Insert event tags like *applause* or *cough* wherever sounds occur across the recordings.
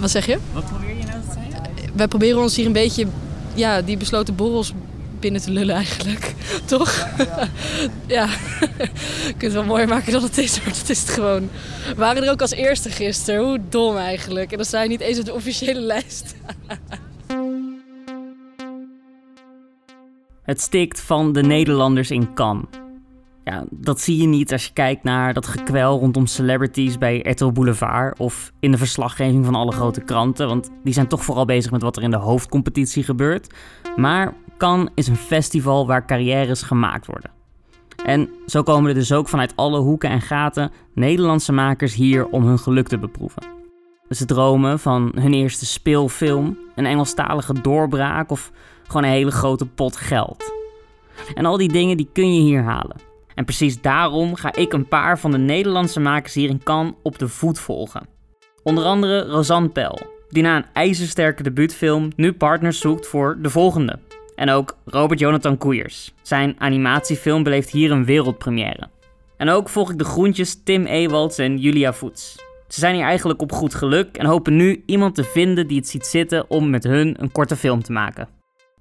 Wat zeg je? Wat probeer je nou te zeggen? Wij proberen ons hier een beetje ja, die besloten borrels binnen te lullen eigenlijk. *laughs* Toch? *laughs* Ja. *laughs* Je kunt het wel mooier maken dan het is, maar dat is het gewoon. We waren er ook als eerste gisteren. Hoe dom eigenlijk. En dan sta je niet eens op de officiële lijst. Het stikt van de Nederlanders in Cannes. Ja, dat zie je niet als je kijkt naar dat gekwel rondom celebrities bij RTL Boulevard of in de verslaggeving van alle grote kranten, want die zijn toch vooral bezig met wat er in de hoofdcompetitie gebeurt. Maar Cannes is een festival waar carrières gemaakt worden. En zo komen er dus ook vanuit alle hoeken en gaten Nederlandse makers hier om hun geluk te beproeven. Ze dromen van hun eerste speelfilm, een Engelstalige doorbraak of gewoon een hele grote pot geld. En al die dingen die kun je hier halen. En precies daarom ga ik een paar van de Nederlandse makers hier in Cannes op de voet volgen. Onder andere Rosanne Pel, die na een ijzersterke debuutfilm nu partners zoekt voor de volgende. En ook Robert Jonathan Koeiers. Zijn animatiefilm beleeft hier een wereldpremière. En ook volg ik de groentjes Tim Ewalds en Julia Voets. Ze zijn hier eigenlijk op goed geluk en hopen nu iemand te vinden die het ziet zitten om met hun een korte film te maken.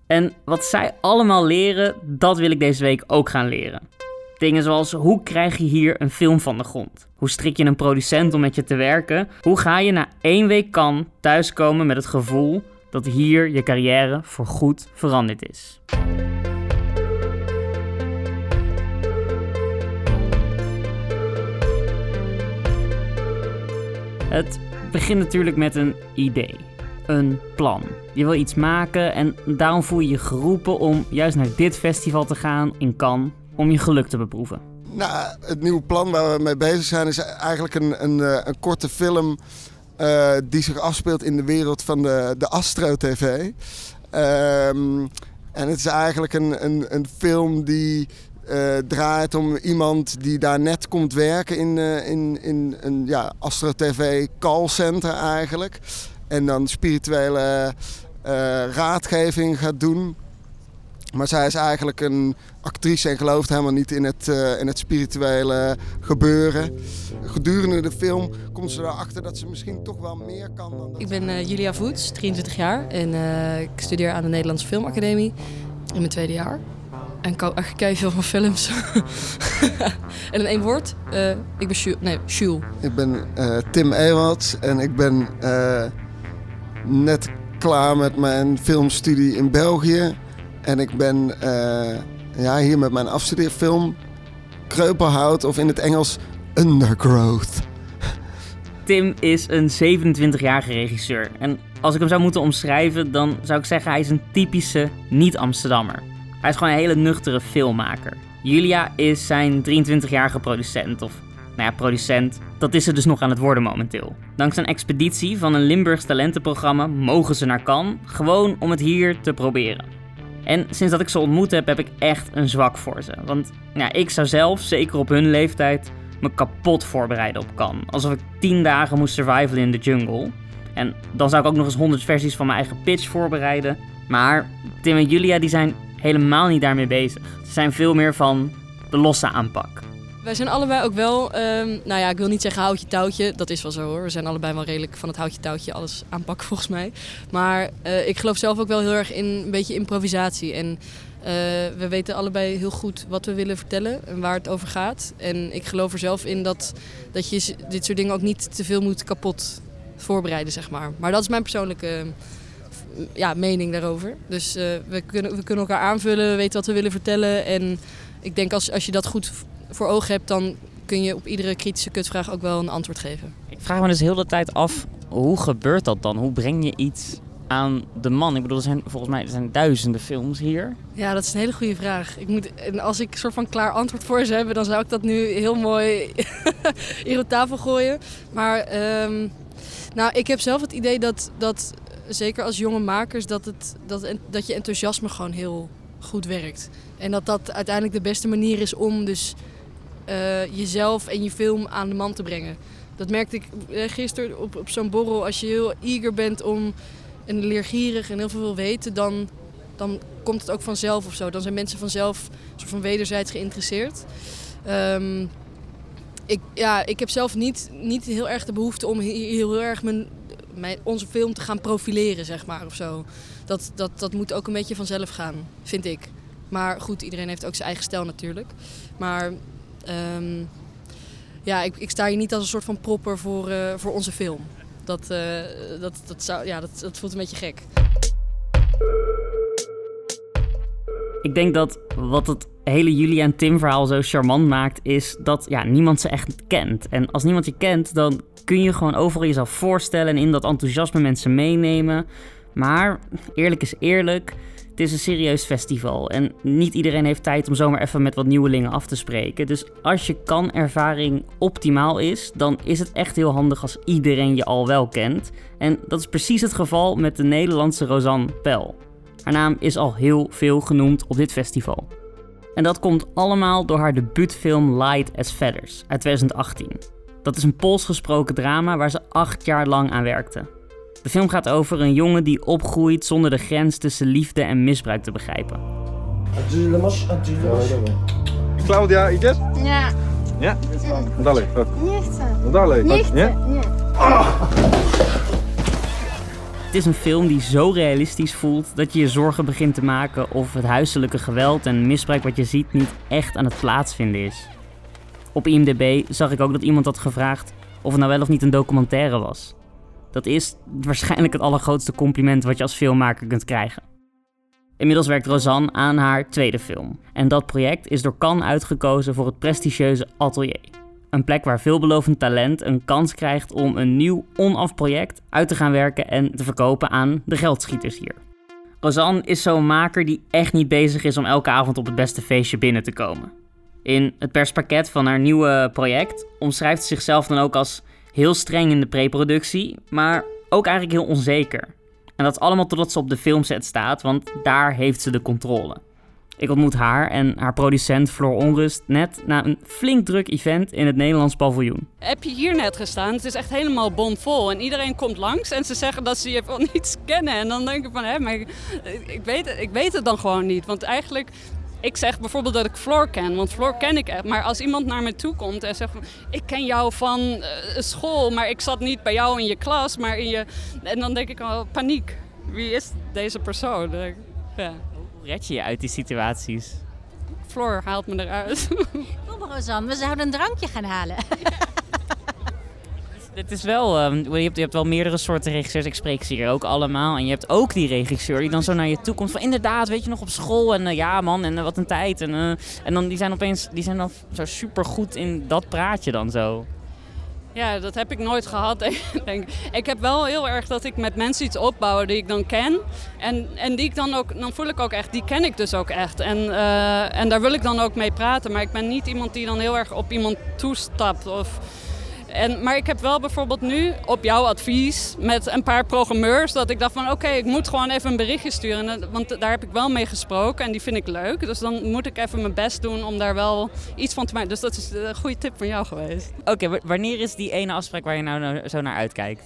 En wat zij allemaal leren, dat wil ik deze week ook gaan leren. Dingen zoals hoe krijg je hier een film van de grond? Hoe strik je een producent om met je te werken? Hoe ga je na één week kan thuiskomen met het gevoel dat hier je carrière voorgoed veranderd is? Het begint natuurlijk met een idee, een plan. Je wil iets maken en daarom voel je je geroepen om juist naar dit festival te gaan in Cannes om je geluk te beproeven. Nou, het nieuwe plan waar we mee bezig zijn is eigenlijk een, een, eh, een korte film uh, die zich afspeelt in de wereld van de, de Astro TV. Um, en het is eigenlijk een, een, een film die uh, draait om iemand die daar net komt werken in, in, in een ja, Astro TV callcenter eigenlijk. En dan spirituele raadgeving gaat doen. Maar zij is eigenlijk een actrice en gelooft helemaal niet in het, uh, in het spirituele gebeuren. Gedurende de film komt ze erachter dat ze misschien toch wel meer kan dan dat Ik ben uh, Julia Voets, 23 jaar en uh, ik studeer aan de Nederlandse Filmacademie in mijn tweede jaar. En ik kijk veel van films. *laughs* en in één woord, ik ben Jules. Nee, Jules. Ik ben Tim Ewald en ik ben net klaar met mijn filmstudie in België. En ik ben uh, ja, hier met mijn afstudeerfilm Kreupelhout of in het Engels Undergrowth. Tim is een 27-jarige regisseur. En als ik hem zou moeten omschrijven, dan zou ik zeggen hij is een typische niet-Amsterdammer. Hij is gewoon een hele nuchtere filmmaker. Julia is zijn 23-jarige producent, of nou ja, producent, dat is ze dus nog aan het worden momenteel. Dankzij een expeditie van een Limburgs talentenprogramma mogen ze naar Cannes, gewoon om het hier te proberen. En sinds dat ik ze ontmoet heb, heb ik echt een zwak voor ze. Want ja, ik zou zelf, zeker op hun leeftijd, me kapot voorbereiden op kan. Alsof ik 10 dagen moest survivalen in de jungle. En dan zou ik ook nog eens 100 versies van mijn eigen pitch voorbereiden. Maar Tim en Julia die zijn helemaal niet daarmee bezig. Ze zijn veel meer van de losse aanpak. Wij zijn allebei ook wel, um, nou ja, ik wil niet zeggen houtje touwtje, dat is wel zo hoor. We zijn allebei wel redelijk van het houtje touwtje alles aanpakken *laughs* volgens mij. Maar uh, ik geloof zelf ook wel heel erg in een beetje improvisatie. En uh, we weten allebei heel goed wat we willen vertellen en waar het over gaat. En ik geloof er zelf in dat, dat je dit soort dingen ook niet te veel moet kapot voorbereiden, zeg maar. Maar dat is mijn persoonlijke ja, mening daarover. Dus we, kunnen, we kunnen elkaar aanvullen, we weten wat we willen vertellen. En ik denk als, als je dat goed voor ogen hebt, dan kun je op iedere kritische kutvraag ook wel een antwoord geven. Ik vraag me dus heel de tijd af, hoe gebeurt dat dan? Hoe breng je iets aan de man? Ik bedoel, er zijn volgens mij er zijn duizenden films hier. Ja, dat is een hele goede vraag. Ik moet, en als ik een soort van klaar antwoord voor ze hebben, dan zou ik dat nu heel mooi *laughs* hier op tafel gooien. Maar um, nou, ik heb zelf het idee dat, dat zeker als jonge makers, dat, het, dat, dat je enthousiasme gewoon heel goed werkt. En dat dat uiteindelijk de beste manier is om dus uh, jezelf en je film aan de man te brengen. Dat merkte ik gisteren op, op zo'n borrel. Als je heel eager bent om en leergierig en heel veel wil weten, dan, dan komt het ook vanzelf of zo. Dan zijn mensen vanzelf soort van wederzijds geïnteresseerd. Um, ik, ja, ik heb zelf niet, niet heel erg de behoefte om heel, heel erg mijn, mijn, onze film te gaan profileren, zeg maar, of zo. Dat, dat, dat moet ook een beetje vanzelf gaan, vind ik. Maar goed, iedereen heeft ook zijn eigen stijl natuurlijk. Maar ehm, ja, ik, ik sta hier niet als een soort van propper voor, uh, voor onze film. Dat, uh, dat, dat, zou, ja, dat, dat voelt een beetje gek. Ik denk dat wat het hele Julia en Tim verhaal zo charmant maakt, is dat ja, niemand ze echt kent. En als niemand je kent, dan kun je gewoon overal jezelf voorstellen en in dat enthousiasme mensen meenemen. Maar eerlijk is eerlijk, het is een serieus festival en niet iedereen heeft tijd om zomaar even met wat nieuwelingen af te spreken. Dus als je kan-ervaring optimaal is, dan is het echt heel handig als iedereen je al wel kent. En dat is precies het geval met de Nederlandse Rosanne Pel. Haar naam is al heel veel genoemd op dit festival. En dat komt allemaal door haar debuutfilm Light as Feathers uit 2018. Dat is een Pools gesproken drama waar ze acht jaar lang aan werkte. De film gaat over een jongen die opgroeit zonder de grens tussen liefde en misbruik te begrijpen. Claudia, idziesz? Nie. Nie? Dalej, chodź. Nie chcę. Dalej, Nie chodź. chcę. Nie? Nie. Het is een film die zo realistisch voelt dat je je zorgen begint te maken of het huiselijke geweld en misbruik wat je ziet niet echt aan het plaatsvinden is. Op IMDb zag ik ook dat iemand had gevraagd of het nou wel of niet een documentaire was. Dat is waarschijnlijk het allergrootste compliment wat je als filmmaker kunt krijgen. Inmiddels werkt Rosanne aan haar tweede film. En dat project is door Cannes uitgekozen voor het prestigieuze Atelier. Een plek waar veelbelovend talent een kans krijgt om een nieuw onaf project uit te gaan werken en te verkopen aan de geldschieters hier. Rosanne is zo'n maker die echt niet bezig is om elke avond op het beste feestje binnen te komen. In het perspakket van haar nieuwe project omschrijft ze zichzelf dan ook als heel streng in de preproductie, maar ook eigenlijk heel onzeker. En dat allemaal totdat ze op de filmset staat, want daar heeft ze de controle. Ik ontmoet haar en haar producent Floor Onrust net na een flink druk event in het Nederlands paviljoen. Heb je hier net gestaan? Het is echt helemaal bomvol en iedereen komt langs en ze zeggen dat ze je van *laughs* niets kennen. En dan denk ik van, hé, maar ik, ik, weet, ik weet het dan gewoon niet. Want eigenlijk ik zeg bijvoorbeeld dat ik Floor ken, want Floor ken ik echt. Maar als iemand naar me toe komt en zegt van... ik ken jou van uh, school, maar ik zat niet bij jou in je klas, maar in je... En dan denk ik al, paniek. Wie is deze persoon? Ja. Hoe red je je uit die situaties? Floor haalt me eruit. Kom Rosanne, we zouden een drankje gaan halen. *laughs* Het is wel, um, je, hebt, je hebt wel meerdere soorten regisseurs, ik spreek ze hier ook allemaal. En je hebt ook die regisseur die dan zo naar je toe komt van inderdaad, weet je nog op school en uh, ja man en uh, wat een tijd. En, uh, en dan die zijn opeens, die zijn dan zo super goed in dat praatje dan zo. Ja, dat heb ik nooit gehad. *laughs* denk. Ik heb wel heel erg dat ik met mensen iets opbouw die ik dan ken. En, en die ik dan ook, dan voel ik ook echt, die ken ik dus ook echt. En, en daar wil ik dan ook mee praten. Maar ik ben niet iemand die dan heel erg op iemand toestapt. Of, en, maar ik heb wel bijvoorbeeld nu op jouw advies met een paar programmeurs dat ik dacht van oké, okay, ik moet gewoon even een berichtje sturen. Want daar heb ik wel mee gesproken en die vind ik leuk. Dus dan moet ik even mijn best doen om daar wel iets van te maken. Dus dat is een goede tip van jou geweest. Oké, okay, wanneer is die ene afspraak waar je nou zo naar uitkijkt?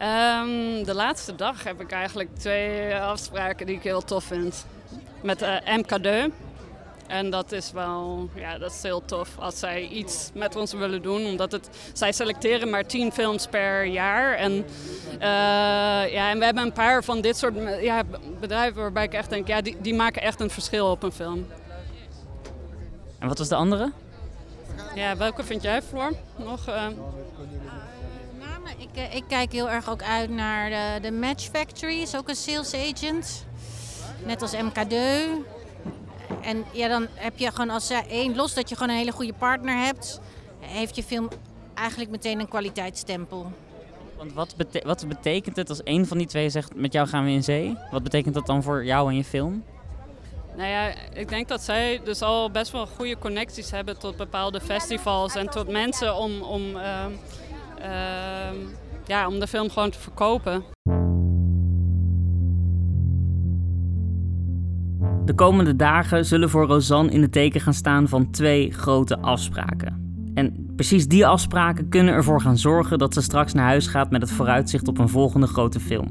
Um, de laatste dag heb ik eigenlijk twee afspraken die ik heel tof vind. Met uh, MK2. En dat is wel, ja, dat is heel tof als zij iets met ons willen doen. Omdat het, zij selecteren maar tien films per jaar. En, uh, ja, en we hebben een paar van dit soort ja, bedrijven waarbij ik echt denk, ja, die, die maken echt een verschil op een film. En wat was de andere? Ja, welke vind jij, Floor? Nog? Uh... Ik, ik, kijk heel erg ook uit naar de, de Match Factory, is ook een sales agent. Net als MK2. En ja, dan heb je gewoon als één, los dat je gewoon een hele goede partner hebt, heeft je film eigenlijk meteen een kwaliteitsstempel. Want wat, bete wat betekent het als één van die twee zegt met jou gaan we in zee? Wat betekent dat dan voor jou en je film? Nou ja, ik denk dat zij dus al best wel goede connecties hebben tot bepaalde festivals en tot mensen om, om, uh, uh, ja, om de film gewoon te verkopen. De komende dagen zullen voor Rosanne in het teken gaan staan van twee grote afspraken. En precies die afspraken kunnen ervoor gaan zorgen dat ze straks naar huis gaat met het vooruitzicht op een volgende grote film.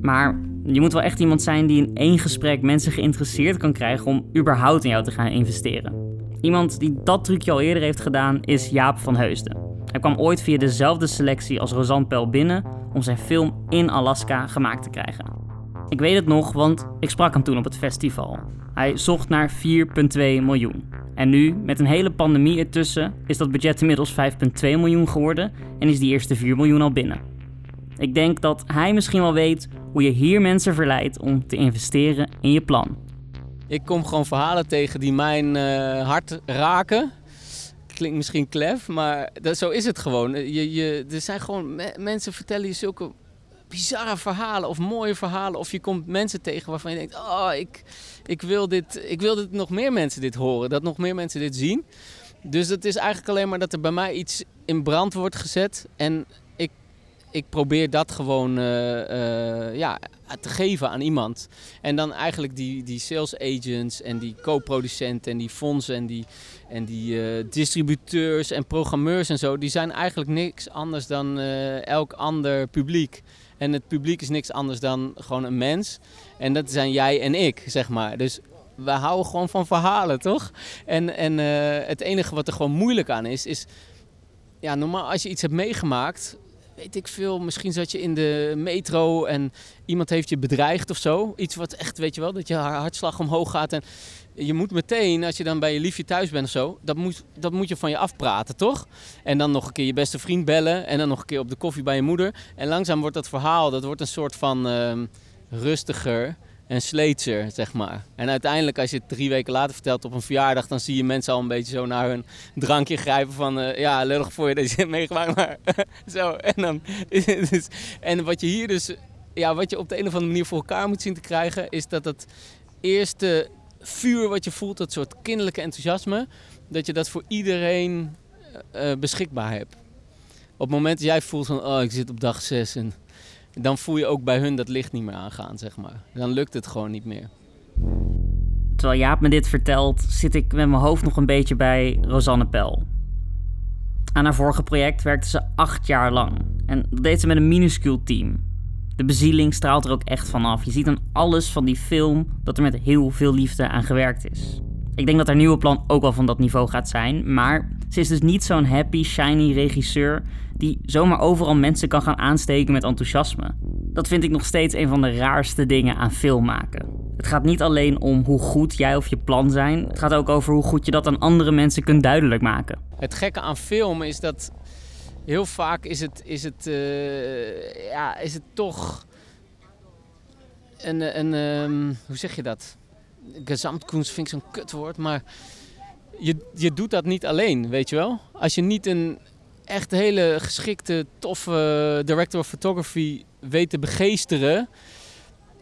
Maar je moet wel echt iemand zijn die in één gesprek mensen geïnteresseerd kan krijgen om überhaupt in jou te gaan investeren. Iemand die dat trucje al eerder heeft gedaan is Jaap van Heusden. Hij kwam ooit via dezelfde selectie als Rosanne Pel binnen om zijn film in Alaska gemaakt te krijgen. Ik weet het nog, want ik sprak hem toen op het festival. Hij zocht naar 4,2 miljoen. En nu, met een hele pandemie ertussen, is dat budget inmiddels 5,2 miljoen geworden en is die eerste 4 miljoen al binnen. Ik denk dat hij misschien wel weet hoe je hier mensen verleidt om te investeren in je plan. Ik kom gewoon verhalen tegen die mijn uh, hart raken. Klinkt misschien klef, maar dat, zo is het gewoon. Je, je, er zijn gewoon me mensen vertellen je zulke bizarre verhalen of mooie verhalen. Of je komt mensen tegen waarvan je denkt: Oh, ik, ik, wil dit, ik wil dat nog meer mensen dit horen, dat nog meer mensen dit zien. Dus het is eigenlijk alleen maar dat er bij mij iets in brand wordt gezet. En ik, ik probeer dat gewoon uh, uh, ja, te geven aan iemand. En dan eigenlijk die, die sales agents en die co-producenten en die fondsen en die, en die uh, distributeurs en programmeurs en zo. Die zijn eigenlijk niks anders dan elk ander publiek. En het publiek is niks anders dan gewoon een mens. En dat zijn jij en ik, zeg maar. Dus we houden gewoon van verhalen, toch? En, en uh, het enige wat er gewoon moeilijk aan is, is... Ja, normaal als je iets hebt meegemaakt, weet ik veel. Misschien zat je in de metro en iemand heeft je bedreigd of zo. Iets wat echt, weet je wel, dat je hartslag omhoog gaat. En je moet meteen, als je dan bij je liefje thuis bent of zo, dat moet, dat moet je van je afpraten, toch? En dan nog een keer je beste vriend bellen en dan nog een keer op de koffie bij je moeder. En langzaam wordt dat verhaal, dat wordt een soort van uh, rustiger en sleetser, zeg maar. En uiteindelijk, als je het drie weken later vertelt op een verjaardag, dan zie je mensen al een beetje zo naar hun drankje grijpen van, uh, ja, lullig voor je dat je meegemaakt, maar *laughs* zo. En, dan, *laughs* dus, en wat je hier dus, ja, wat je op de een of andere manier voor elkaar moet zien te krijgen, is dat het eerste vuur wat je voelt, dat soort kinderlijke enthousiasme, dat je dat voor iedereen uh, beschikbaar hebt. Op het moment dat jij voelt van, oh, ik zit op dag 6 en dan voel je ook bij hun dat licht niet meer aangaan, zeg maar. Dan lukt het gewoon niet meer. Terwijl Jaap me dit vertelt, zit ik met mijn hoofd nog een beetje bij Rosanne Pel. Aan haar vorige project werkte ze acht jaar lang. En dat deed ze met een minuscuul team. De bezieling straalt er ook echt vanaf. Je ziet aan alles van die film dat er met heel veel liefde aan gewerkt is. Ik denk dat haar nieuwe plan ook wel van dat niveau gaat zijn, maar ze is dus niet zo'n happy, shiny regisseur die zomaar overal mensen kan gaan aansteken met enthousiasme. Dat vind ik nog steeds een van de raarste dingen aan film maken. Het gaat niet alleen om hoe goed jij of je plan zijn, het gaat ook over hoe goed je dat aan andere mensen kunt duidelijk maken. Het gekke aan film is dat heel vaak is het, is het, uh, ja, is het toch een, een um, hoe zeg je dat? Gesamtkunst vind ik zo'n kutwoord, maar je, je doet dat niet alleen, weet je wel? Als je niet een echt hele geschikte, toffe director of photography weet te begeesteren,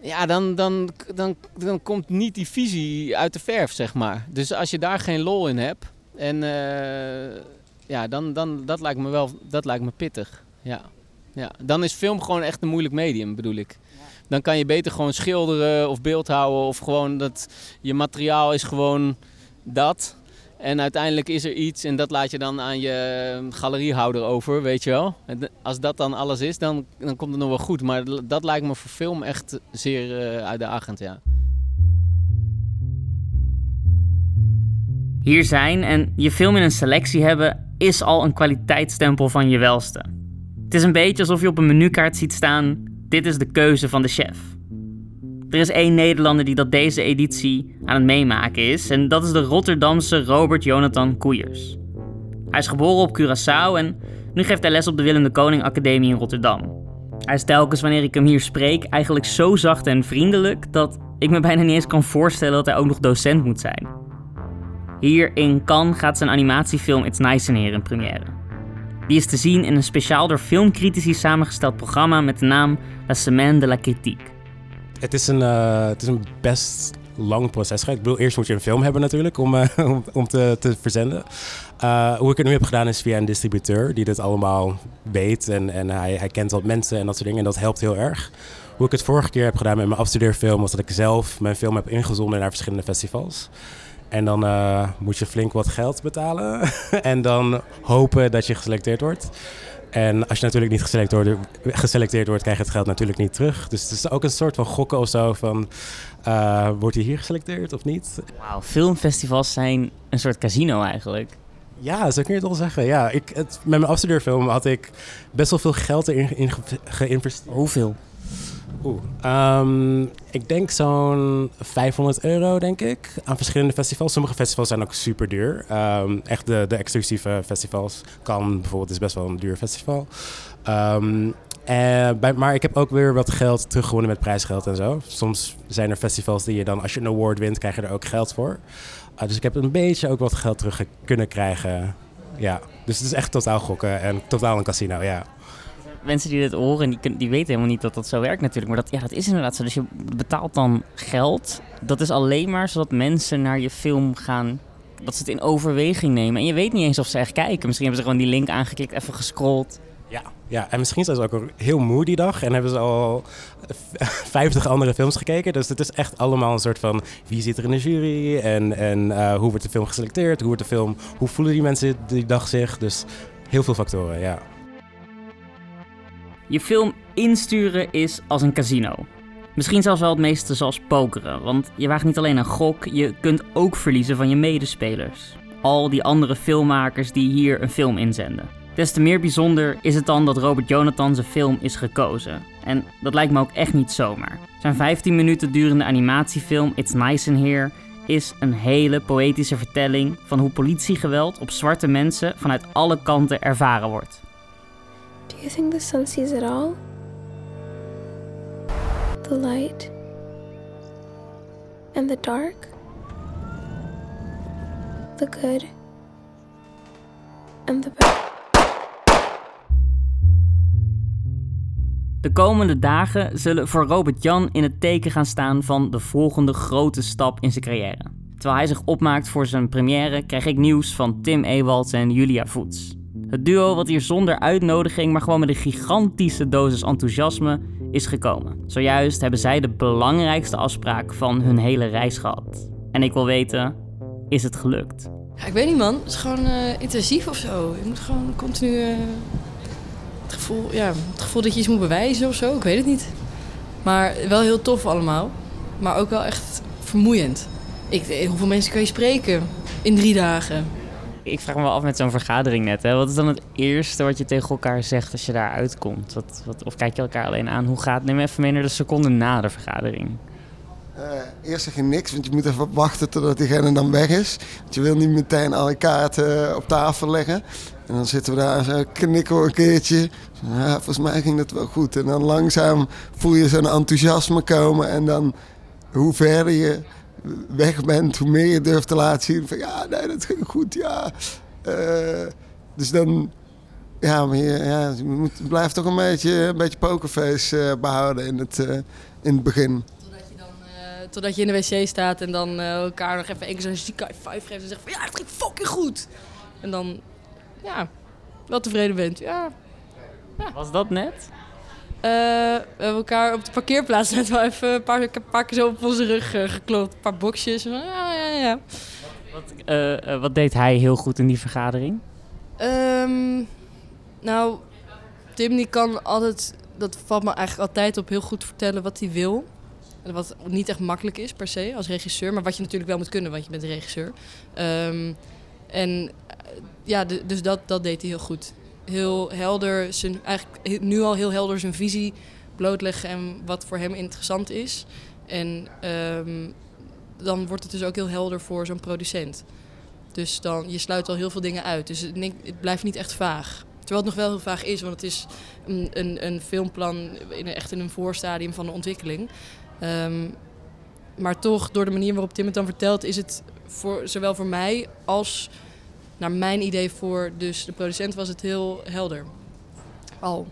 ja, dan, dan, dan, dan komt niet die visie uit de verf, zeg maar. Dus als je daar geen lol in hebt, en uh, ja, dan, dan dat lijkt me wel, dat lijkt me pittig. Ja. Ja. Dan is film gewoon echt een moeilijk medium, bedoel ik. Dan kan je beter gewoon schilderen of beeldhouden of gewoon dat je materiaal is gewoon dat. En uiteindelijk is er iets en dat laat je dan aan je galeriehouder over, weet je wel. Als dat dan alles is, dan, dan komt het nog wel goed. Maar dat lijkt me voor film echt zeer uh, uitdagend, ja. Hier zijn en je film in een selectie hebben is al een kwaliteitsstempel van je welste. Het is een beetje alsof je op een menukaart ziet staan: dit is de keuze van de chef. Er is één Nederlander die dat deze editie aan het meemaken is, en dat is de Rotterdamse Robert Jonathan Koeiers. Hij is geboren op Curaçao en nu geeft hij les op de Willem de Koning Academie in Rotterdam. Hij is telkens wanneer ik hem hier spreek eigenlijk zo zacht en vriendelijk dat ik me bijna niet eens kan voorstellen dat hij ook nog docent moet zijn. Hier in Cannes gaat zijn animatiefilm It's Nice in Here in première. Die is te zien in een speciaal door filmcritici samengesteld programma met de naam La Semaine de la Critique. Het is een, uh, het is een best lang proces. Ik bedoel, eerst moet je een film hebben natuurlijk om, *laughs* uh, om, te, te verzenden. Uh, hoe ik het nu heb gedaan is via een distributeur die dit allemaal weet. En, en hij, hij kent wat mensen en dat soort dingen. En dat helpt heel erg. Hoe ik het vorige keer heb gedaan met mijn afstudeerfilm was dat ik zelf mijn film heb ingezonden naar verschillende festivals. En dan uh, moet je flink wat geld betalen. *laughs* en dan hopen dat je geselecteerd wordt. En als je natuurlijk niet geselecteerd wordt, geselecteerd wordt, krijg je het geld natuurlijk niet terug. Dus het is ook een soort van gokken of zo van... Uh, wordt hij hier geselecteerd of niet? Wauw, filmfestivals zijn een soort casino eigenlijk. Ja, zo kun je het wel zeggen. Ja, ik, het, met mijn afstudeerfilm had ik best wel veel geld erin in, geïnvesteerd. Hoeveel? Oeh, um, ik denk zo'n 500 euro, denk ik, aan verschillende festivals. Sommige festivals zijn ook super duur. Um, echt de, de exclusieve festivals. Kan bijvoorbeeld is best wel een duur festival. En bij, maar ik heb ook weer wat geld teruggewonnen met prijsgeld en zo. Soms zijn er festivals die je dan, als je een award wint, krijg je er ook geld voor. Uh, dus ik heb een beetje ook wat geld terug kunnen krijgen. Ja, dus het is echt totaal gokken en totaal een casino, ja mensen die dit horen, die, die weten helemaal niet dat dat zo werkt natuurlijk. Maar dat, ja, dat is inderdaad zo. Dus je betaalt dan geld. Dat is alleen maar zodat mensen naar je film gaan dat ze het in overweging nemen. En je weet niet eens of ze echt kijken. Misschien hebben ze gewoon die link aangeklikt, even gescrolld. Ja, ja, en misschien zijn ze ook heel moe die dag en hebben ze al *laughs* 50 andere films gekeken. Dus het is echt allemaal een soort van wie zit er in de jury en, en uh, hoe wordt de film geselecteerd, hoe wordt de film, hoe voelen die mensen die dag zich. Dus heel veel factoren, ja. Je film insturen is als een casino. Misschien zelfs wel het meeste zoals pokeren, want je waagt niet alleen een gok, je kunt ook verliezen van je medespelers. Al die andere filmmakers die hier een film inzenden. Des te meer bijzonder is het dan dat Robert Jonathan zijn film is gekozen. En dat lijkt me ook echt niet zomaar. Zijn 15 minuten durende animatiefilm It's Nice in Here is een hele poëtische vertelling van hoe politiegeweld op zwarte mensen vanuit alle kanten ervaren wordt. You think the sun sees it all? The light and the dark? The good and the bad? De komende dagen zullen voor Robert Jan in het teken gaan staan van de volgende grote stap in zijn carrière. Terwijl hij zich opmaakt voor zijn première, krijg ik nieuws van Tim Ewald en Julia Voets. Het duo wat hier zonder uitnodiging, maar gewoon met een gigantische dosis enthousiasme is gekomen. Zojuist hebben zij de belangrijkste afspraak van hun hele reis gehad. En ik wil weten, is het gelukt? Ja, ik weet niet man, het is gewoon uh, intensief of zo. Je moet gewoon continu uh, het, gevoel, ja, het gevoel dat je iets moet bewijzen of zo, ik weet het niet. Maar wel heel tof allemaal, maar ook wel echt vermoeiend. Ik, hoeveel mensen kan je spreken in drie dagen? Ik vraag me wel af met zo'n vergadering net. Hè? Wat is dan het eerste wat je tegen elkaar zegt als je daar uitkomt? Wat, wat, of kijk je elkaar alleen aan? Hoe gaat Neem even mee de seconde na de vergadering. Uh, eerst zeg je niks, want je moet even wachten totdat diegene dan weg is. Want je wil niet meteen alle kaarten op tafel leggen. En dan zitten we daar zo knikken een keertje. Ja, volgens mij ging dat wel goed. En dan langzaam voel je zo'n enthousiasme komen. En dan hoe verder je weg bent, hoe meer je durft te laten zien van ja, nee, dat ging goed, ja. Uh, dus dan, ja, maar je, ja, je moet, blijft toch een beetje, een beetje pokerface uh, behouden in het, uh, in het begin. Totdat je, dan, totdat je in de wc staat en dan elkaar nog even één zo'n zieke high five geeft en zegt van ja, het ging fucking goed. En dan, ja, wel tevreden bent. Ja. ja. Was dat net? Uh, we hebben elkaar op de parkeerplaats net wel even een paar, een paar keer zo op onze rug uh, geklopt. Een paar boxjes. Ja, ja, ja. Wat, uh, wat, deed hij heel goed in die vergadering? Um, nou, Tim die kan altijd, dat valt me eigenlijk altijd op, heel goed vertellen wat hij wil. Wat niet echt makkelijk is per se als regisseur, maar wat je natuurlijk wel moet kunnen, want je bent een regisseur. Um, en ja, dus dat, dat deed hij heel goed heel helder, zijn, eigenlijk nu al heel helder zijn visie blootleggen en wat voor hem interessant is. En um, dan wordt het dus ook heel helder voor zo'n producent. Dus dan, je sluit al heel veel dingen uit. Dus het, het, blijft niet echt vaag. Terwijl het nog wel heel vaag is, want het is een, een, een filmplan in, echt in een voorstadium van de ontwikkeling. Um, maar toch, door de manier waarop Tim het dan vertelt, is het voor, zowel voor mij als naar mijn idee voor dus de producent was het heel helder. Al.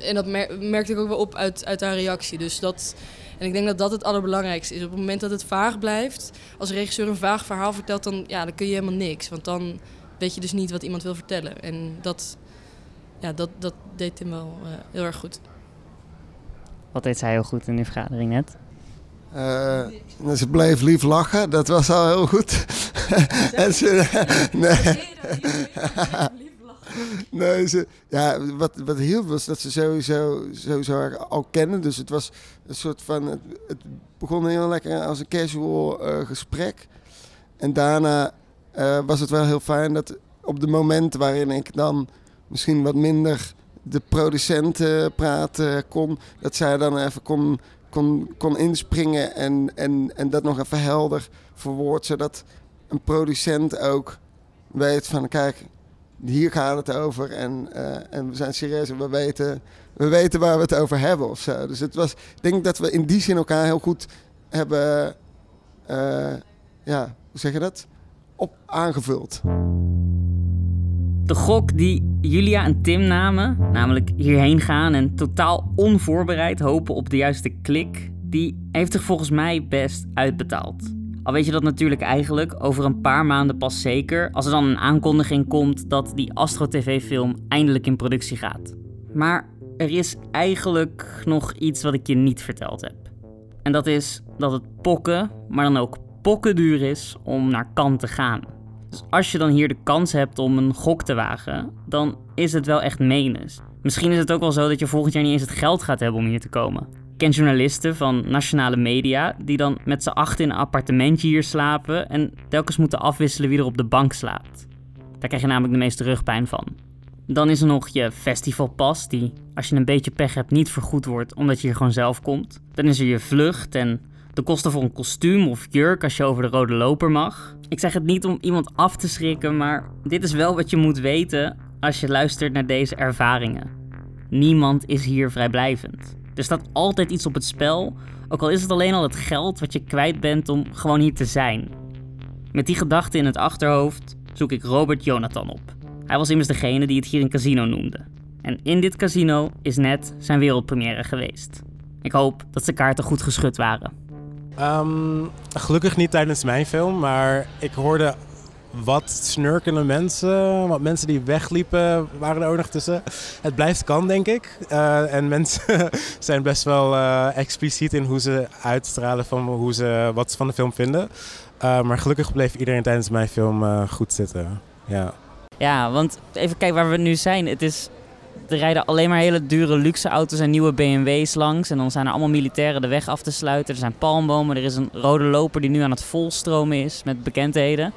En dat merkte ik ook wel op uit, uit haar reactie. Dus dat, en ik denk dat dat het allerbelangrijkste is. Op het moment dat het vaag blijft, als regisseur een vaag verhaal vertelt, dan, ja, dan kun je helemaal niks. Want dan weet je dus niet wat iemand wil vertellen. En dat, ja, dat, dat deed hem wel uh, heel erg goed. Wat deed zij heel goed in die vergadering net? Uh, ze bleef lief lachen, dat was al heel goed. en ze, *laughs* nee. nee, ze, ja, wat, wat hielp was dat ze sowieso, sowieso al kennen. Dus het was een soort van. Het, het begon heel lekker als een casual uh, gesprek. En daarna uh, was het wel heel fijn dat op de momenten waarin ik dan misschien wat minder de producenten praten kon, dat zij dan even kon, kon, kon inspringen en, en, en dat nog even helder verwoord, zodat een producent ook weet van kijk, hier gaat het over en, uh, en we zijn serieus en we weten, we weten waar we het over hebben of zo. Dus het was, ik denk dat we in die zin elkaar heel goed hebben, uh, ja, hoe zeg je dat? Op aangevuld. De gok die Julia en Tim namen, namelijk hierheen gaan en totaal onvoorbereid hopen op de juiste klik, die heeft zich volgens mij best uitbetaald. Al weet je dat natuurlijk eigenlijk over een paar maanden pas zeker, als er dan een aankondiging komt dat die Astro TV-film eindelijk in productie gaat. Maar er is eigenlijk nog iets wat ik je niet verteld heb. En dat is dat het pokken, maar dan ook pokken duur is om naar Cannes te gaan. Dus als je dan hier de kans hebt om een gok te wagen, dan is het wel echt menens. Misschien is het ook wel zo dat je volgend jaar niet eens het geld gaat hebben om hier te komen. Ik ken journalisten van nationale media die dan met z'n acht in een appartementje hier slapen en telkens moeten afwisselen wie er op de bank slaapt. Daar krijg je namelijk de meeste rugpijn van. Dan is er nog je festivalpas, die als je een beetje pech hebt niet vergoed wordt omdat je hier gewoon zelf komt. Dan is er je vlucht en de kosten voor een kostuum of jurk als je over de rode loper mag. Ik zeg het niet om iemand af te schrikken, maar dit is wel wat je moet weten als je luistert naar deze ervaringen. Niemand is hier vrijblijvend. Er staat altijd iets op het spel, ook al is het alleen al het geld wat je kwijt bent om gewoon hier te zijn. Met die gedachte in het achterhoofd zoek ik Robert Jonathan op. Hij was immers degene die het hier een casino noemde. En in dit casino is net zijn wereldpremière geweest. Ik hoop dat zijn kaarten goed geschud waren. Um, gelukkig niet tijdens mijn film, maar ik hoorde wat snurkende mensen. Wat mensen die wegliepen waren er ook nog tussen. Het blijft kan, denk ik. Uh, en mensen *laughs* zijn best wel uh, expliciet in hoe ze uitstralen van hoe ze, wat ze van de film vinden. Uh, maar gelukkig bleef iedereen tijdens mijn film goed zitten. Ja. ja, want even kijken waar we nu zijn. Het is er rijden alleen maar hele dure luxe auto's en nieuwe BMW's langs. En dan zijn er allemaal militairen de weg af te sluiten. Er zijn palmbomen. Er is een rode loper die nu aan het volstromen is met bekendheden.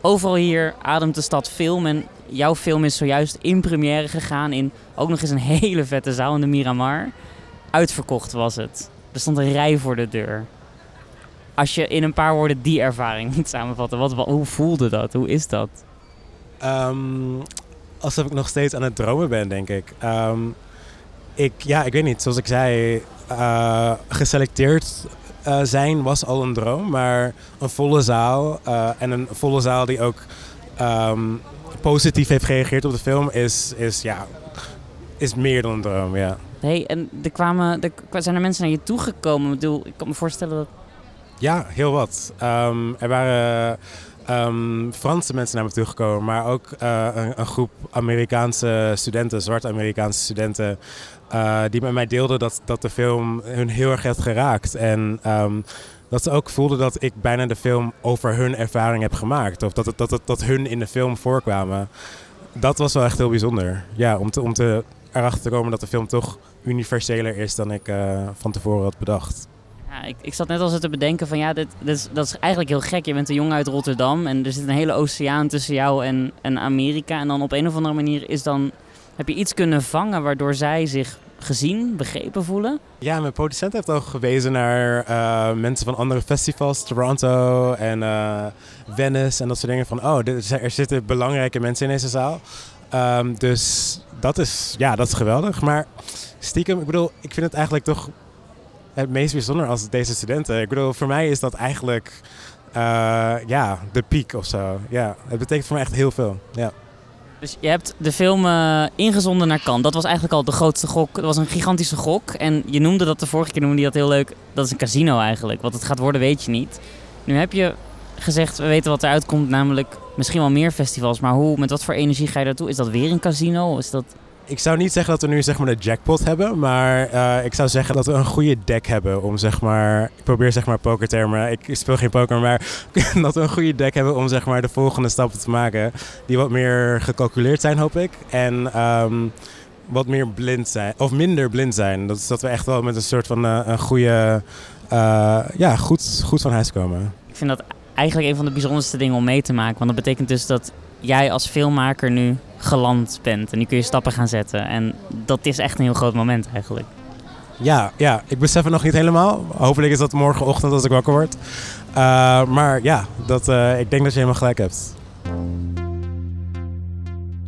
Overal hier ademt de stad film. En jouw film is zojuist in première gegaan in ook nog eens een hele vette zaal in de Miramar. Uitverkocht was het. Er stond een rij voor de deur. Als je in een paar woorden die ervaring *laughs* moet samenvatten, wat, hoe voelde dat? Hoe is dat? Um, alsof ik nog steeds aan het dromen ben, denk ik. Ehm, ik, ja, ik weet niet. Zoals ik zei, uh, geselecteerd uh, zijn was al een droom. Maar een volle zaal uh, en een volle zaal die ook um, positief heeft gereageerd op de film is, is, ja, is meer dan een droom, ja. hey, en er kwamen, er, zijn er mensen naar je toegekomen? Ik bedoel, ik kan me voorstellen dat... Ja, heel wat. Um, er waren um, Franse mensen naar me toe gekomen, maar ook uh, een, groep Amerikaanse studenten, zwarte Amerikaanse studenten, uh, die met mij deelden dat, dat de film hun heel erg heeft geraakt. En um, dat ze ook voelden dat ik bijna de film over hun ervaring heb gemaakt. Of dat, het, dat, het, dat hun in de film voorkwamen. Dat was wel echt heel bijzonder. Ja, om, te, om te, erachter te komen dat de film toch universeler is dan ik uh, van tevoren had bedacht. Ja, ik, ik zat net al te bedenken van ja, dit, dit is, dat is eigenlijk heel gek. Je bent een jongen uit Rotterdam en er zit een hele oceaan tussen jou en, en Amerika. En dan op een of andere manier is dan, heb je iets kunnen vangen waardoor zij zich gezien, begrepen voelen? Ja, mijn producent heeft ook gewezen naar uh, mensen van andere festivals, Toronto en uh, Venice en dat soort dingen. Van oh, er zitten belangrijke mensen in deze zaal. Um, dus dat is, ja, dat is geweldig. Maar stiekem, ik bedoel, ik vind het eigenlijk toch het meest bijzonder als deze studenten. Ik bedoel, voor mij is dat eigenlijk uh, ja, de piek of zo. Ja, het betekent voor mij echt heel veel. Ja. Dus je hebt de film uh, ingezonden naar Cannes. Dat was eigenlijk al de grootste gok. Dat was een gigantische gok. En je noemde dat de vorige keer, noemde je dat heel leuk. Dat is een casino eigenlijk. Wat het gaat worden, weet je niet. Nu heb je gezegd, we weten wat eruit komt, namelijk misschien wel meer festivals. Maar hoe, met wat voor energie ga je daartoe? Is dat weer een casino? Is dat ik zou niet zeggen dat we nu zeg maar de jackpot hebben, maar uh, ik zou zeggen dat we een goede deck hebben om zeg maar, ik probeer zeg maar pokertermen, ik speel geen poker, maar *laughs* dat we een goede deck hebben om zeg maar de volgende stappen te maken die wat meer gecalculeerd zijn hoop ik en um, wat meer blind zijn of minder blind zijn. Dat is dat we echt wel met een soort van uh, een goede, uh, ja goed, goed van huis komen. Ik vind dat eigenlijk een van de bijzonderste dingen om mee te maken, want dat betekent dus dat jij als filmmaker nu geland bent. En nu kun je stappen gaan zetten. En dat is echt een heel groot moment eigenlijk. Ja, ja, ik besef het nog niet helemaal. Hopelijk is dat morgenochtend als ik wakker word. Uh, maar ja, dat, uh, ik denk dat je helemaal gelijk hebt.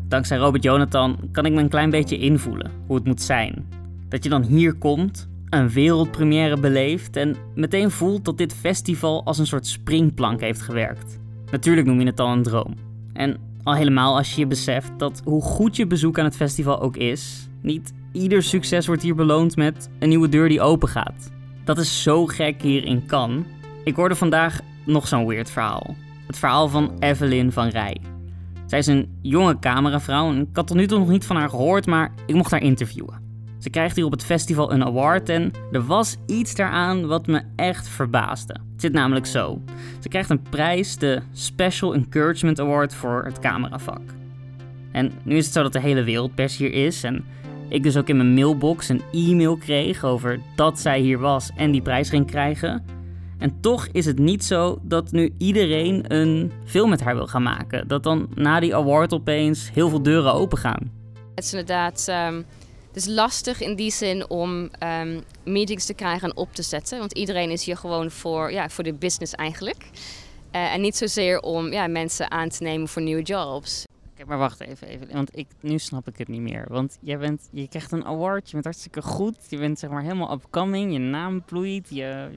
Dankzij Robert Jonathan kan ik me een klein beetje invoelen hoe het moet zijn. Dat je dan hier komt, een wereldpremière beleeft en meteen voelt dat dit festival als een soort springplank heeft gewerkt. Natuurlijk noem je het dan een droom. En al helemaal als je je beseft dat hoe goed je bezoek aan het festival ook is, niet ieder succes wordt hier beloond met een nieuwe deur die open gaat. Dat is zo gek hier in Cannes. Ik hoorde vandaag nog zo'n weird verhaal. Het verhaal van Evelyn van Rij. Zij is een jonge cameravrouw en ik had tot nu toe nog niet van haar gehoord, maar ik mocht haar interviewen. Ze krijgt hier op het festival een award en er was iets daaraan wat me echt verbaasde. Het zit namelijk zo. Ze krijgt een prijs, de Special Encouragement Award voor het cameravak. En nu is het zo dat de hele wereldpers hier is en ik dus ook in mijn mailbox een e-mail kreeg over dat zij hier was en die prijs ging krijgen. En toch is het niet zo dat nu iedereen een film met haar wil gaan maken. Dat dan na die award opeens heel veel deuren open gaan. Het is inderdaad um, het is lastig in die zin om um, meetings te krijgen en op te zetten. Want iedereen is hier gewoon voor, ja, voor de business eigenlijk. Uh, en niet zozeer om ja, mensen aan te nemen voor nieuwe jobs. Kijk, maar wacht even, even. Want ik, nu snap ik het niet meer. Want jij bent, je krijgt een award, je bent hartstikke goed. Je bent zeg maar helemaal upcoming, je naam bloeit, je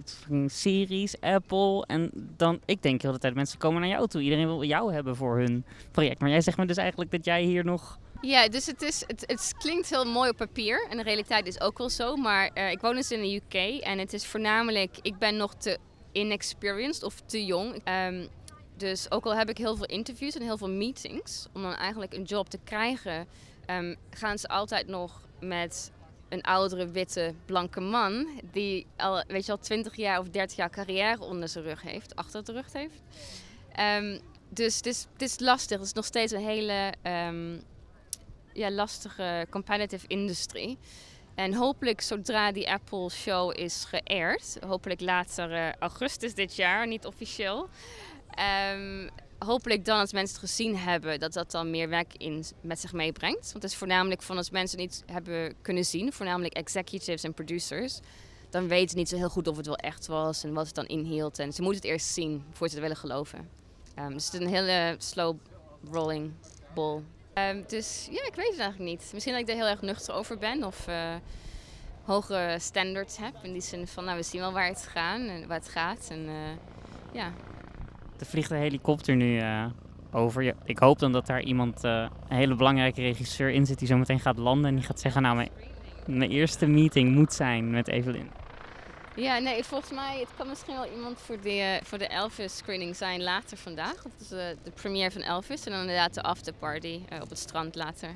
series, Apple. En dan, ik denk heel de tijd, mensen komen naar jou toe. Iedereen wil jou hebben voor hun project. Maar jij zegt me dus eigenlijk dat jij hier nog ja, dus het, is, het, het klinkt heel mooi op papier. En de realiteit is ook wel zo. Maar uh, ik woon dus in de UK. En het is voornamelijk, ik ben nog te inexperienced of te jong. Um, dus ook al heb ik heel veel interviews en heel veel meetings, om dan eigenlijk een job te krijgen, um, gaan ze altijd nog met een oudere, witte, blanke man. Die al, weet je al 20 jaar of 30 jaar carrière onder zijn rug heeft, achter de rug heeft. Um, dus het is, het is lastig. Het is nog steeds een hele ja, lastige competitive industrie. En hopelijk zodra die Apple Show is geëerd, hopelijk later uh, augustus dit jaar, niet officieel. Um, hopelijk dan als mensen het gezien hebben, dat dat dan meer werk in, met zich meebrengt. Want het is voornamelijk van als mensen niet hebben kunnen zien, voornamelijk executives en producers, dan weten ze niet zo heel goed of het wel echt was en wat het dan inhield. En ze moeten het eerst zien voordat ze het willen geloven. Um, dus het is een hele slow rolling ball. Um, dus ja, ik weet het eigenlijk niet. Misschien dat ik er heel erg nuchter over ben of uh, hoge standards heb. In die zin van, nou, we zien wel waar het, gaan en waar het gaat. En uh, ja. Er vliegt een helikopter nu uh, over. Ik hoop dan dat daar iemand, een hele belangrijke regisseur in zit die zo meteen gaat landen. En die gaat zeggen, nou, mijn, mijn eerste meeting moet zijn met Evelyn. Ja, nee, volgens mij, het kan misschien wel iemand voor de, voor de Elvis screening zijn later vandaag. Dat is de, de première van Elvis en dan inderdaad de afterparty uh, op het strand later.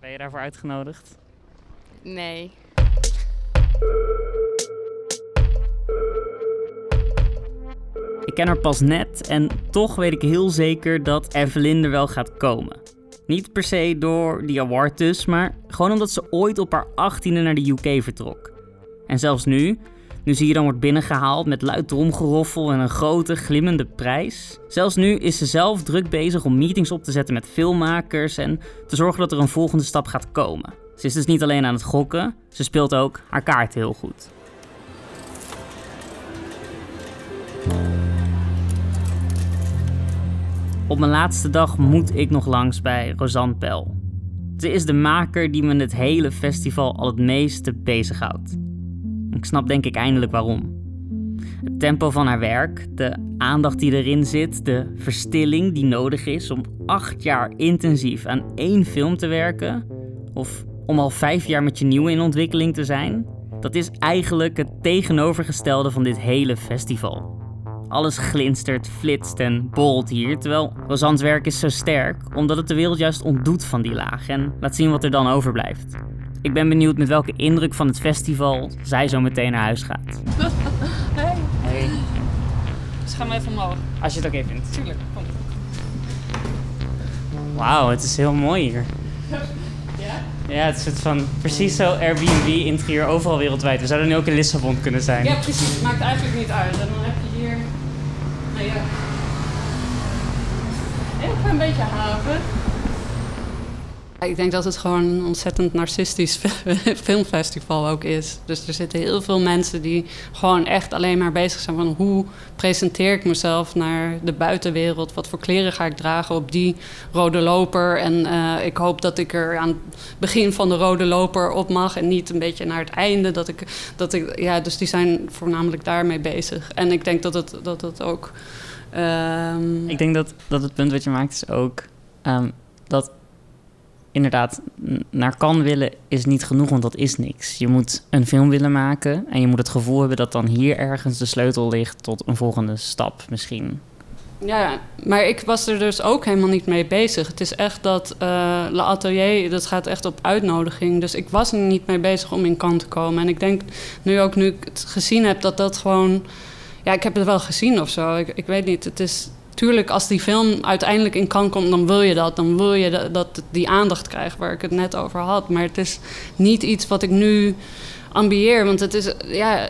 Ben je daarvoor uitgenodigd? Nee. Ik ken haar pas net en toch weet ik heel zeker dat Evelyn er wel gaat komen. Niet per se door die award dus, maar gewoon omdat ze ooit op haar 18e naar de UK vertrok. En zelfs nu, nu zie je dan wordt binnengehaald met luid tromgeroffel en een grote glimmende prijs. Zelfs nu is ze zelf druk bezig om meetings op te zetten met filmmakers en te zorgen dat er een volgende stap gaat komen. Ze is dus niet alleen aan het gokken, ze speelt ook haar kaart heel goed. Op mijn laatste dag moet ik nog langs bij Rosanne Pel. Ze is de maker die me het hele festival al het meeste bezighoudt. Ik snap denk ik eindelijk waarom. Het tempo van haar werk, de aandacht die erin zit, de verstilling die nodig is om acht jaar intensief aan één film te werken, of om al vijf jaar met je nieuwe in ontwikkeling te zijn, dat is eigenlijk het tegenovergestelde van dit hele festival. Alles glinstert, flitst en bolt hier, terwijl Rosanne's werk is zo sterk omdat het de wereld juist ontdoet van die laag en laat zien wat er dan overblijft. Ik ben benieuwd met welke indruk van het festival zij zo meteen naar huis gaat. *laughs* Hey. Hey. Dus gaan we even omhoog. Als je het ook even vindt. Tuurlijk, kom. Wauw, het is heel mooi hier. *laughs* Ja? Ja, het is van precies zo Airbnb-interieur overal wereldwijd. We zouden nu ook in Lissabon kunnen zijn. Ja, precies. Het maakt eigenlijk niet uit. En dan heb je hier... Nou ja. Heel een beetje haven. Ik denk dat het gewoon een ontzettend narcistisch *laughs* filmfestival ook is. Dus er zitten heel veel mensen die gewoon echt alleen maar bezig zijn van hoe presenteer ik mezelf naar de buitenwereld? Wat voor kleren ga ik dragen op die rode loper? En uh, ik hoop dat ik er aan het begin van de rode loper op mag en niet een beetje naar het einde. Dat ik, dat ik, ja, dus die zijn voornamelijk daarmee bezig. En ik denk dat het, dat het ook. Um... Ik denk dat, dat het punt wat je maakt is ook um, dat inderdaad, naar kan willen is niet genoeg, want dat is niks. Je moet een film willen maken en je moet het gevoel hebben dat dan hier ergens de sleutel ligt tot een volgende stap misschien. Ja, maar ik was er dus ook helemaal niet mee bezig. Het is echt dat uh, Le Atelier, dat gaat echt op uitnodiging. Dus ik was er niet mee bezig om in kant te komen. En ik denk nu ook, nu ik het gezien heb, dat dat gewoon... Ja, ik heb het wel gezien of zo. Ik, ik weet niet. Het is, tuurlijk, als die film uiteindelijk in kan komt, dan wil je dat. Dan wil je dat, die aandacht krijgt waar ik het net over had. Maar het is niet iets wat ik nu ambieer. Want het is, ja,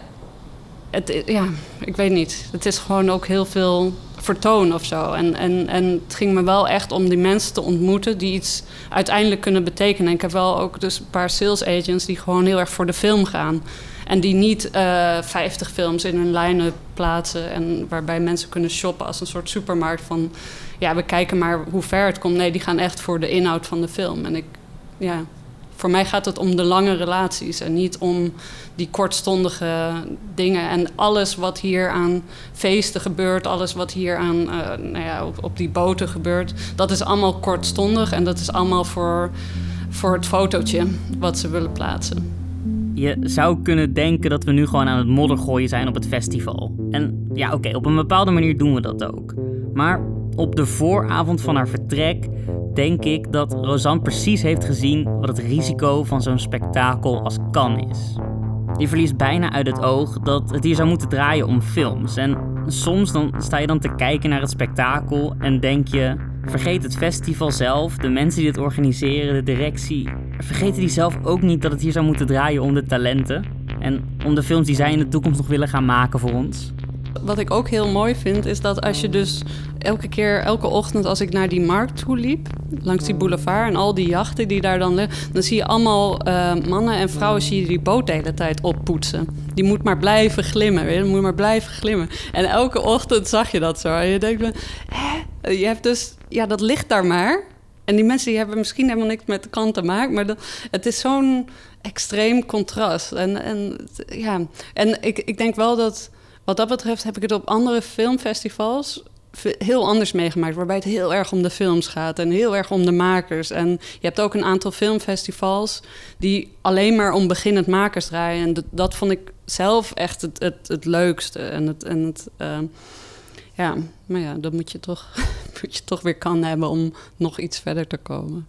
het, ja, ik weet niet. Het is gewoon ook heel veel vertoon of zo. En, en, en het ging me wel echt om die mensen te ontmoeten die iets uiteindelijk kunnen betekenen. En ik heb wel ook dus een paar sales agents die gewoon heel erg voor de film gaan. En die niet uh, eh, 50 films in hun line-up plaatsen. En waarbij mensen kunnen shoppen als een soort supermarkt van... ja, we kijken maar hoe ver het komt. Nee, die gaan echt voor de inhoud van de film. En ik, ja, voor mij gaat het om de lange relaties en niet om die kortstondige dingen. En alles wat hier aan feesten gebeurt, alles wat hier aan, uh, nou ja, op, op, die boten gebeurt, dat is allemaal kortstondig en dat is allemaal voor, voor het fotootje wat ze willen plaatsen. Je zou kunnen denken dat we nu gewoon aan het modder gooien zijn op het festival. En ja, oké, op een bepaalde manier doen we dat ook. Maar op de vooravond van haar vertrek denk ik dat Rosanne precies heeft gezien wat het risico van zo'n spektakel als kan is. Je verliest bijna uit het oog dat het hier zou moeten draaien om films. En soms dan sta je dan te kijken naar het spektakel en denk je: vergeet het festival zelf, de mensen die het organiseren, de directie. Vergeten die zelf ook niet dat het hier zou moeten draaien om de talenten en om de films die zij in de toekomst nog willen gaan maken voor ons? Wat ik ook heel mooi vind, is dat als je dus elke keer, elke ochtend als ik naar die markt toe liep, langs die boulevard en al die jachten die daar dan liggen, dan zie je allemaal uh, mannen en vrouwen zie je die boot de hele tijd oppoetsen. Die moet maar blijven glimmen, weet je, moet maar blijven glimmen. En elke ochtend zag je dat zo. En je denkt, hè? je hebt dus, ja, dat ligt daar maar. En die mensen die hebben misschien helemaal niks met de kant te maken, maar dat, het is zo'n extreem contrast. En, en, ja. en ik, ik denk wel dat wat dat betreft heb ik het op andere filmfestivals heel anders meegemaakt. Waarbij het heel erg om de films gaat en heel erg om de makers. En je hebt ook een aantal filmfestivals die alleen maar om beginnend makers draaien. En dat, vond ik zelf echt het, het, het leukste. En het, en het, uh, ja, maar ja, dat moet je, toch, *laughs* moet je toch weer kan hebben om nog iets verder te komen.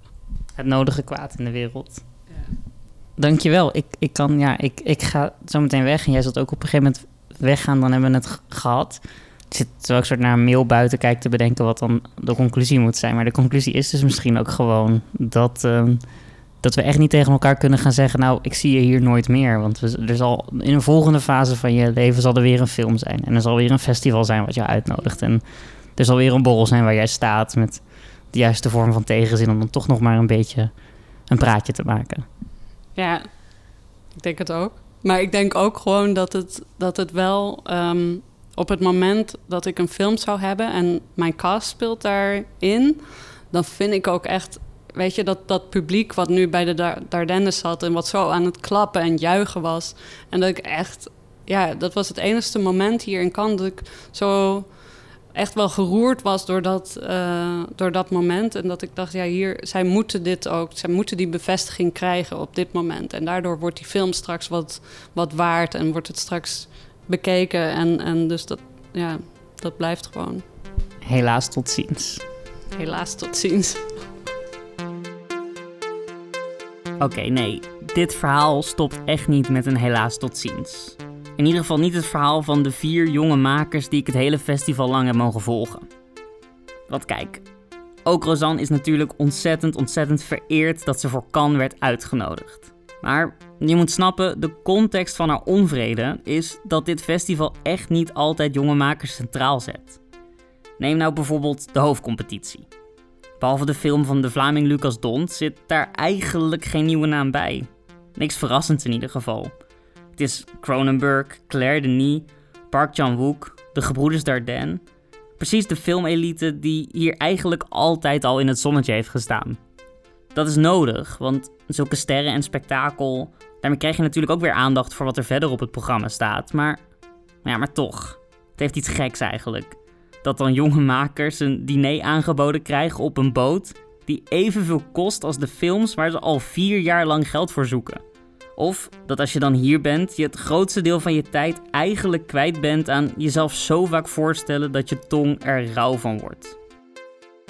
Het nodige kwaad in de wereld. Ja. Dankjewel. Ik, ik, kan, ja, ik, ik ga zo meteen weg. En jij zult ook op een gegeven moment weggaan, dan hebben we het gehad. Ik zit zo een soort naar een mail buiten kijken te bedenken wat dan de conclusie moet zijn. Maar de conclusie is dus misschien ook gewoon dat, uh, dat we echt niet tegen elkaar kunnen gaan zeggen... nou, ik zie je hier nooit meer. Want er zal in een volgende fase van je leven zal er weer een film zijn. En er zal weer een festival zijn wat je uitnodigt. En er zal weer een borrel zijn waar jij staat met de juiste vorm van tegenzin... om dan toch nog maar een beetje een praatje te maken. Ja, ik denk het ook. Maar ik denk ook gewoon dat het, dat het wel ehm, op het moment dat ik een film zou hebben en mijn cast speelt daarin, dan vind ik ook echt, weet je, dat, dat publiek wat nu bij de Dardennes zat en wat zo aan het klappen en juichen was. En dat ik echt, ja, dat was het enige moment hier in Cannes dat ik zo echt wel geroerd was door dat, uh, door dat moment. En dat ik dacht, ja, hier, zij moeten dit ook, zij moeten die bevestiging krijgen op dit moment. En daardoor wordt die film straks wat, wat waard en wordt het straks bekeken. En, en dus dat, ja, dat blijft gewoon. Helaas tot ziens. Helaas tot ziens. Oké, nee, dit verhaal stopt echt niet met een helaas tot ziens. In ieder geval niet het verhaal van de vier jonge makers die ik het hele festival lang heb mogen volgen. Want kijk, ook Rosanne is natuurlijk ontzettend, ontzettend vereerd dat ze voor Cannes werd uitgenodigd. Maar je moet snappen, de context van haar onvrede is dat dit festival echt niet altijd jonge makers centraal zet. Neem nou bijvoorbeeld de hoofdcompetitie. Behalve de film van de Vlaming Lucas Dont zit daar eigenlijk geen nieuwe naam bij. Niks verrassends in ieder geval. Het is Cronenberg, Claire Denis, Park Chan-wook, de gebroeders Dardenne. Precies de filmelite die hier eigenlijk altijd al in het zonnetje heeft gestaan. Dat is nodig, want zulke sterren en spektakel, daarmee krijg je natuurlijk ook weer aandacht voor wat er verder op het programma staat. Maar, ja, maar toch, het heeft iets geks eigenlijk. Dat dan jonge makers een diner aangeboden krijgen op een boot die evenveel kost als de films waar ze al vier jaar lang geld voor zoeken. Of dat als je dan hier bent, je het grootste deel van je tijd eigenlijk kwijt bent aan jezelf zo vaak voorstellen dat je tong er rauw van wordt.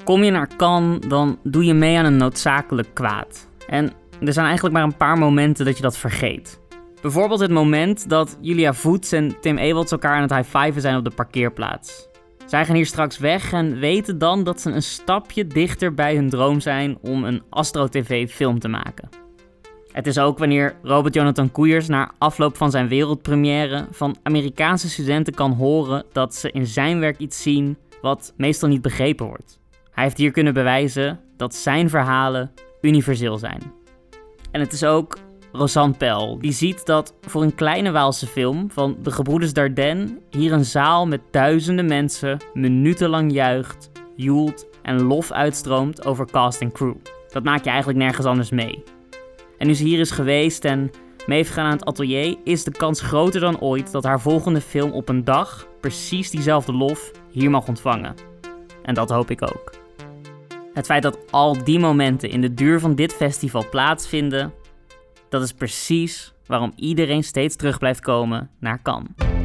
Kom je naar Cannes, dan doe je mee aan een noodzakelijk kwaad. En er zijn eigenlijk maar een paar momenten dat je dat vergeet. Bijvoorbeeld het moment dat Julia Voets en Tim Ewalds elkaar aan het high-fiven zijn op de parkeerplaats. Zij gaan hier straks weg en weten dan dat ze een stapje dichter bij hun droom zijn om een Astro TV film te maken. Het is ook wanneer Robert Jonathan Koeiers na afloop van zijn wereldpremière van Amerikaanse studenten kan horen dat ze in zijn werk iets zien wat meestal niet begrepen wordt. Hij heeft hier kunnen bewijzen dat zijn verhalen universeel zijn. En het is ook Rosanne Pel, die ziet dat voor een kleine Waalse film van de gebroeders Dardenne hier een zaal met duizenden mensen minutenlang juicht, joelt en lof uitstroomt over cast en crew. Dat maak je eigenlijk nergens anders mee. En nu ze hier is geweest en mee heeft aan het atelier, is de kans groter dan ooit dat haar volgende film op een dag precies diezelfde lof hier mag ontvangen. En dat hoop ik ook. Het feit dat al die momenten in de duur van dit festival plaatsvinden, dat is precies waarom iedereen steeds terug blijft komen naar Cannes.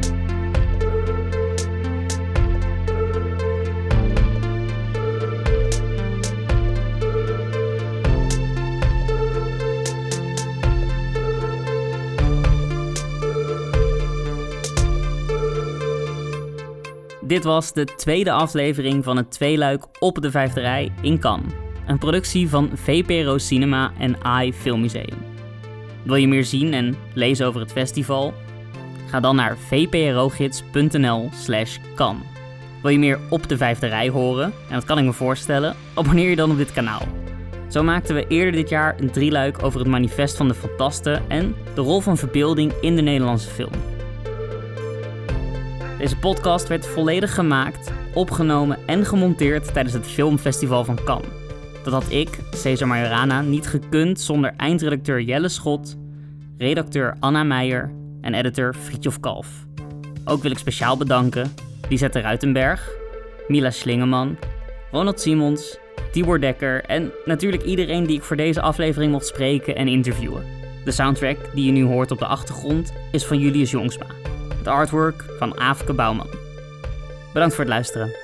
Dit was de tweede aflevering van het tweeluik op de vijfde rij in Cannes. Een productie van VPRO Cinema en AI Filmmuseum. Wil je meer zien en lezen over het festival? Ga dan naar vprogids.nl slash kan. Wil je meer op de vijfde rij horen? En dat kan ik me voorstellen. Abonneer je dan op dit kanaal. Zo maakten we eerder dit jaar een drieluik over het manifest van de fantasten en de rol van verbeelding in de Nederlandse film. Deze podcast werd volledig gemaakt, opgenomen en gemonteerd tijdens het Filmfestival van Cannes. Dat had ik, Cesar Majorana, niet gekund zonder eindredacteur Jelle Schot, redacteur Anna Meijer en editor Fritjof Kalf. Ook wil ik speciaal bedanken Lisette Ruitenberg, Mila Slingeman, Ronald Simons, Tibor Dekker en natuurlijk iedereen die ik voor deze aflevering mocht spreken en interviewen. De soundtrack die je nu hoort op de achtergrond is van Julius Jongsma. Het artwork van Aafke Bouwman. Bedankt voor het luisteren.